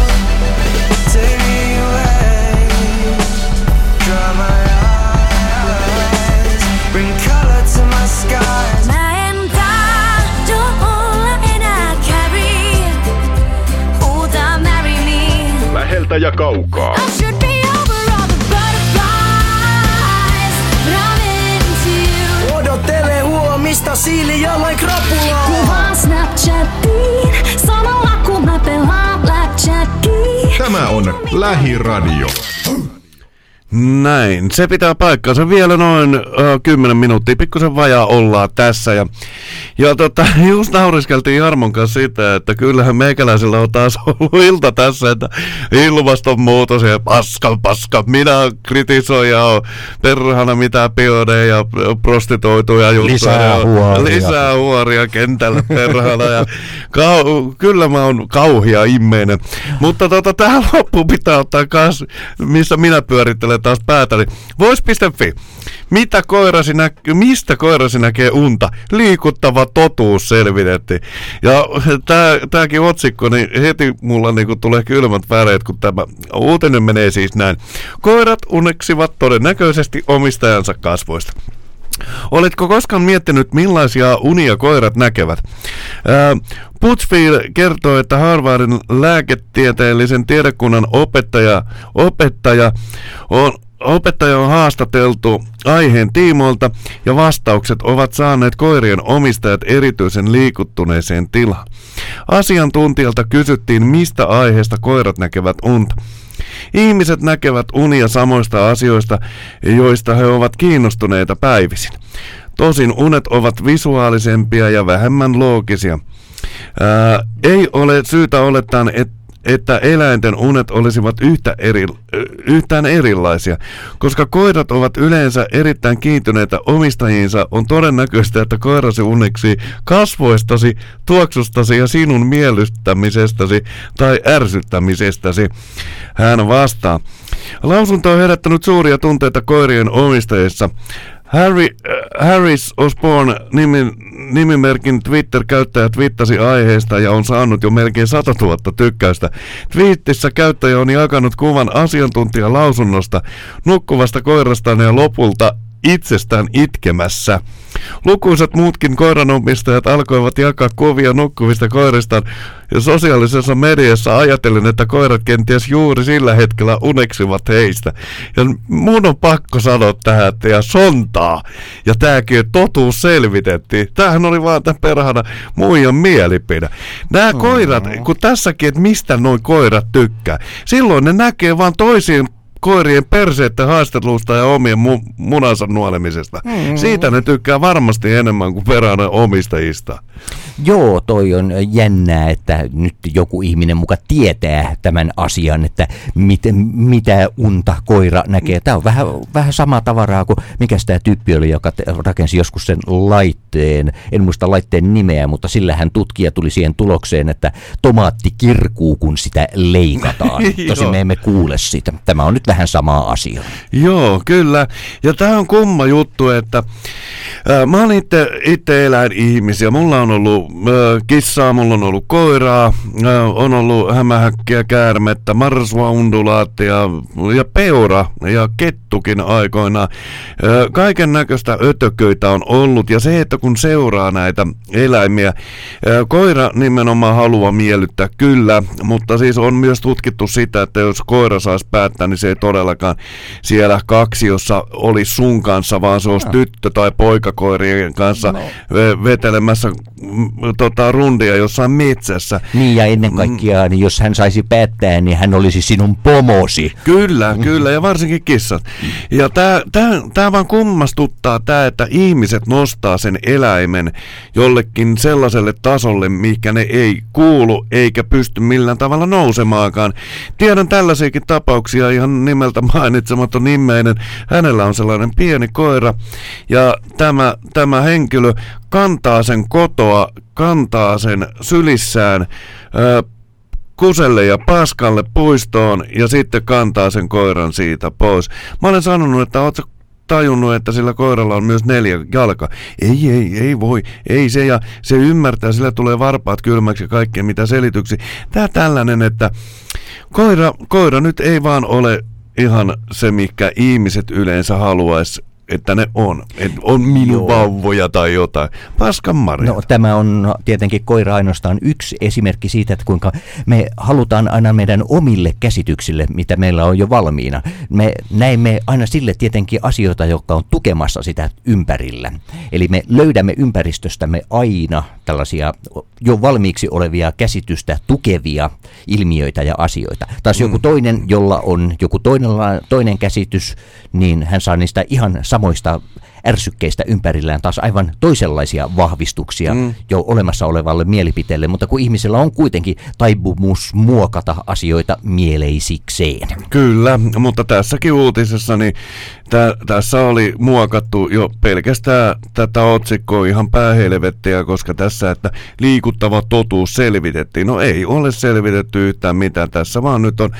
Take me away. Dry my eyes. Bring color to my skies. Mä en tahdo olla enää carry. Huuta marry me. Läheltä ja kaukaa. I should be. Odottele huomista siili. Samalla kun mä pelaan. Tämä on Lähiradio. Näin, se pitää paikkansa vielä noin ö, 10 minuuttia, pikkusen vajaa ollaan tässä. Ja, ja tota, just nauriskeltiin Jarmon kanssa sitä, että kyllähän meikäläisellä on taas ollut ilta tässä, että ilmastonmuutos ja paska, paska, minä kritisoin ja on perhana mitä pioneja ja prostituituja juttuja. Lisää ja huoria. Lisää huoria kentällä perhana ja kau, kyllä mä oon kauhia immeinen. Mutta tota, tähän loppuun pitää ottaa kas, missä minä pyörittelen taas päätäni. Vois.fi. Mitä koirasi näkyy, mistä koirasi näkee unta? Liikuttava totuus selvitettiin. Ja tää, tääkin otsikko, niin heti mulla niinku tulee kylmät väreet, kun tämä uutinen menee siis näin. Koirat uneksivat todennäköisesti omistajansa kasvoista. Oletko koskaan miettinyt, millaisia unia koirat näkevät? Putsfield kertoo, että Harvardin lääketieteellisen tiedekunnan opettaja, opettaja on Opettaja on haastateltu aiheen tiimoilta ja vastaukset ovat saaneet koirien omistajat erityisen liikuttuneeseen tilaan. Asiantuntijalta kysyttiin, mistä aiheesta koirat näkevät unta. Ihmiset näkevät unia samoista asioista, joista he ovat kiinnostuneita päivisin. Tosin unet ovat visuaalisempia ja vähemmän loogisia. Ää, ei ole syytä olettaa, että että eläinten unet olisivat yhtä eri, yhtään erilaisia. Koska koirat ovat yleensä erittäin kiintyneitä omistajiinsa, on todennäköistä, että koirasi uneksi kasvoistasi, tuoksustasi ja sinun miellyttämisestäsi tai ärsyttämisestäsi. Hän vastaa. Lausunto on herättänyt suuria tunteita koirien omistajissa. Harry, äh, Harris Osborne nimin, nimimerkin Twitter-käyttäjä twittasi aiheesta ja on saanut jo melkein 100 000 tykkäystä. Twiittissä käyttäjä on jakanut kuvan asiantuntijan lausunnosta nukkuvasta koirastaan ja lopulta itsestään itkemässä. Lukuisat muutkin koiranomistajat alkoivat jakaa kuvia nukkuvista koiristaan ja sosiaalisessa mediassa ajatellen, että koirat kenties juuri sillä hetkellä uneksivat heistä. Ja mun on pakko sanoa tähän, että ja sontaa. Ja tääkin totuus selvitettiin. Tämähän oli vaan tämän perhana muijan mielipide. Nämä Mm. koirat, kun tässäkin, että mistä noin koirat tykkää. Silloin ne näkee vaan toisiin koirien perseiden haastattelusta ja omien mu- munansa nuolemisesta. Mm. Siitä ne tykkää varmasti enemmän kuin perhana omistajista. Joo, toi on jännää, että nyt joku ihminen muka tietää tämän asian, että mit, mitä unta koira näkee. Tämä on vähän, vähän samaa tavaraa kuin mikä tämä tyyppi oli, joka rakensi joskus sen laitteen. En muista laitteen nimeä, mutta sillä hän tutkija tuli siihen tulokseen, että tomaatti kirkuu, kun sitä leikataan. Tosin Joo. me emme kuule sitä. Tämä on nyt vähän samaa asiaa. Joo, kyllä. Ja tämä on kumma juttu, että ää, mä oon itse, itse eläinihmisiä. Mulla on ollut kissaa, mulla on ollut koiraa, on ollut hämähäkkiä, käärmettä, marsua, undulaattia ja peura ja kettukin aikoinaan. Kaiken näköistä ötököitä on ollut ja se, että kun seuraa näitä eläimiä, koira nimenomaan haluaa miellyttää kyllä, mutta siis on myös tutkittu sitä, että jos koira saisi päättää, niin se ei todellakaan siellä kaksi, jossa olisi sun kanssa, vaan se olisi tyttö- tai poikakoirien kanssa No. ve- vetelemässä tota, rundia jossain metsässä. Niin ja ennen kaikkea, niin jos hän saisi päättää, niin hän olisi sinun pomosi. Kyllä, kyllä, ja varsinkin kissat. Ja tämä vaan kummastuttaa tämä, että ihmiset nostaa sen eläimen jollekin sellaiselle tasolle, mikä ne ei kuulu eikä pysty millään tavalla nousemaankaan. Tiedän tällaisiakin tapauksia, ihan nimeltä mainitsematon nimeinen. Hänellä on sellainen pieni koira, ja tämä, tämä henkilö kantaa sen kotoa, kantaa sen sylissään, ö, kuselle ja paskalle puistoon ja sitten kantaa sen koiran siitä pois. Mä olen sanonut, että oot tajunnut, että sillä koiralla on myös neljä jalka. Ei, ei, ei voi, ei se ja se ymmärtää, sillä tulee varpaat kylmäksi ja kaikkea mitä selityksi. Tää tällainen, että koira, koira nyt ei vaan ole ihan se, mikä ihmiset yleensä haluaisi että ne on. Et on minun Joo. vauvoja tai jotain. Paskan marja. No, tämä on tietenkin koira ainoastaan yksi esimerkki siitä, että kuinka me halutaan aina meidän omille käsityksille, mitä meillä on jo valmiina. Me näemme aina sille tietenkin asioita, jotka on tukemassa sitä ympärillä. Eli me löydämme ympäristöstämme aina tällaisia jo valmiiksi olevia käsitystä tukevia ilmiöitä ja asioita. Taas joku toinen, jolla on joku toinen, toinen käsitys, niin hän saa niistä ihan samoista ärsykkeistä ympärillään taas aivan toisenlaisia vahvistuksia mm. jo olemassa olevalle mielipiteelle, mutta kun ihmisellä on kuitenkin taipumus muokata asioita mieleisikseen. Kyllä, mutta tässäkin uutisessa, niin tä, tässä oli muokattu jo pelkästään tätä otsikkoa ihan päähelvettiä, koska tässä, että liikuttava totuus selvitettiin. No ei ole selvitetty yhtään mitään, tässä vaan nyt on...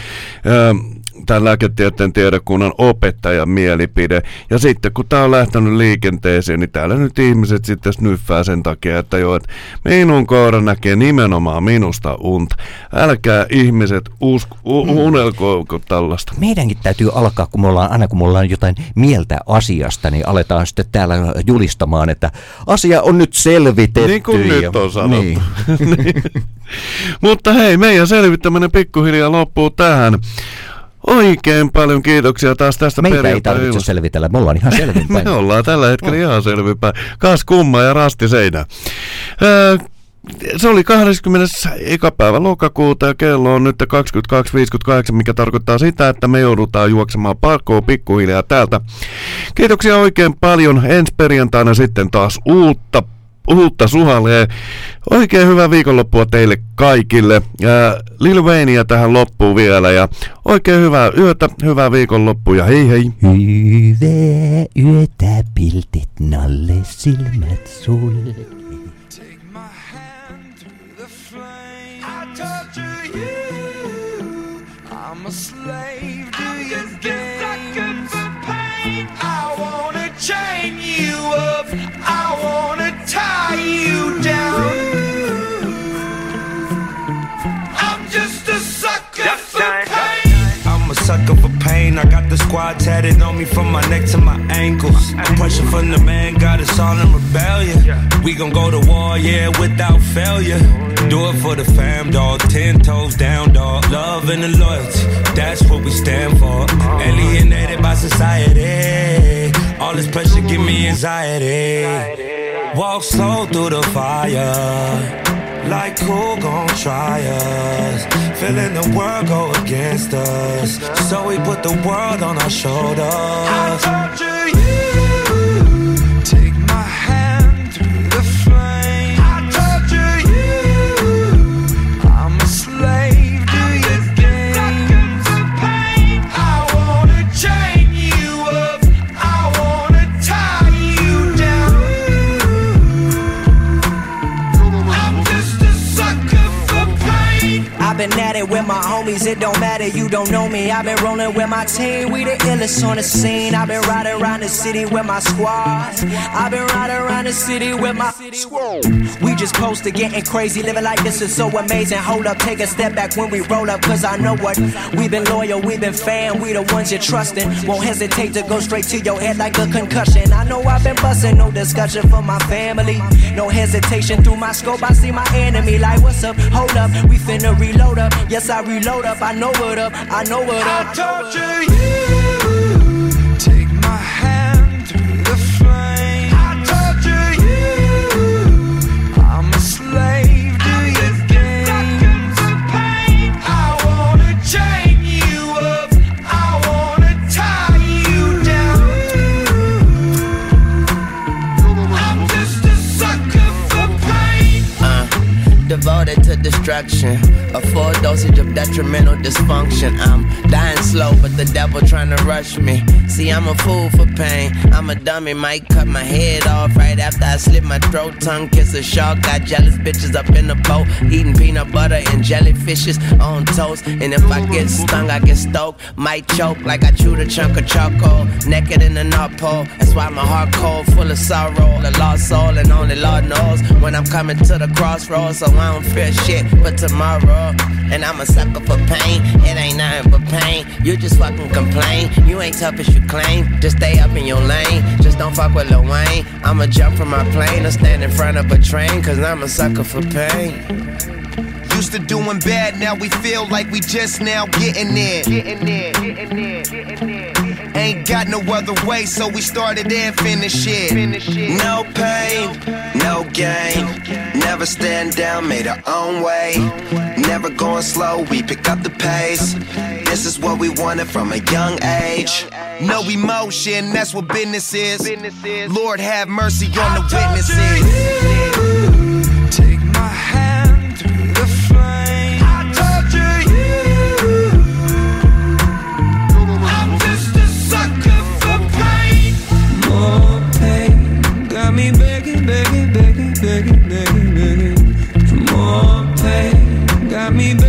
Ää, tämän lääketieteen tiedekunnan opettajan mielipide. Ja sitten kun tämä on lähtenyt liikenteeseen, niin täällä nyt ihmiset sitten snyffää sen takia, että joo, että minun koira näkee nimenomaan minusta unta. Älkää ihmiset usko, u, unelkoiko tällaista. Meidänkin täytyy alkaa, kun me ollaan, aina kun me ollaan jotain mieltä asiasta, niin aletaan sitten täällä julistamaan, että asia on nyt selvitetty. Niin kuin ja- nyt on sanottu. Niin. Niin. Mutta hei, meidän selvittäminen pikkuhiljaa loppuu tähän. Oikein paljon kiitoksia taas tästä Meitä ei tarvitse selvitellä, me ollaan ihan selvinpäin. Me ollaan tällä hetkellä ihan selvinpäin. Kas kumma ja rasti seinä. Öö, se oli 20. eka päivä lokakuuta ja kello on nyt 22.58, mikä tarkoittaa sitä, että me joudutaan juoksemaan pakoon pikkuhiljaa täältä. Kiitoksia oikein paljon. Ensi perjantaina sitten taas uutta uutta suhalee. Oikein hyvää viikonloppua teille kaikille. Ja Lil Wayneä tähän loppuun vielä ja oikein hyvää yötä, hyvää viikonloppua ja hei hei. Hyvää yötä, piltit nalle, silmät sulle. I'm a slave to your games. Pain. I got the squad tatted on me from my neck to my ankles. Pressure from the man got us all in rebellion. We gon' go to war, yeah, without failure. Do it for the fam, dog. Ten toes down, dog. Love and the loyalty, that's what we stand for. Alienated by society. All this pressure give me anxiety. Walk slow through the fire. Like who gon' try us? Feeling the world go against us. So we put the world on our shoulders. I torture you. going at it with my own homies, it don't matter, you don't know me. I've been rolling with my team, we the illest on the scene. I've been riding around the city with my squad. I've been riding around the city with my squad. We just posted getting crazy, living like this is so amazing. Hold up, take a step back when we roll up, cause I know what. We've been loyal, we've been fan, we the ones you're trusting. Won't hesitate to go straight to your head like a concussion. I know I've been busting, no discussion for my family. No hesitation through my scope, I see my enemy. Like, what's up? Hold up, we finna reload up. Yes, I reload up, I know what up, I know what up. I torture you. Take my hand through the flame. I torture you. I'm a slave to your games. I wanna chain you up. I wanna tie you down. I'm just a sucker for pain. Uh, devoted to destruction. A full dosage of detrimental dysfunction. I'm dying slow, but the devil trying to rush me. See, I'm a fool for pain. I'm a dummy, might cut my head off right after I slit my throat. Tongue kiss a shark. Got jealous bitches up in the boat, eating peanut butter and jellyfishes on toast. And if I get stung, I get stoked. Might choke like I chewed a chunk of charcoal. Naked in the North Pole. That's why my heart cold, full of sorrow. A lost soul, and only Lord knows when I'm coming to the crossroads. So I don't fear shit but tomorrow. And I'm a sucker for pain. It ain't nothing but pain. You just fucking complain. You ain't tough as you claim. Just stay up in your lane. Just don't fuck with Lil Wayne. I'ma jump from my plane or stand in front of a train. Cause I'm a sucker for pain. Used to doing bad, now we feel like we just now getting in. Getting in, getting in, getting in. Ain't got no other way, so we started and finished it. No pain, no gain. Never stand down, made our own way. Never going slow, we pick up the pace. This is what we wanted from a young age. No emotion, that's what business is. Lord have mercy on the witnesses. I mean.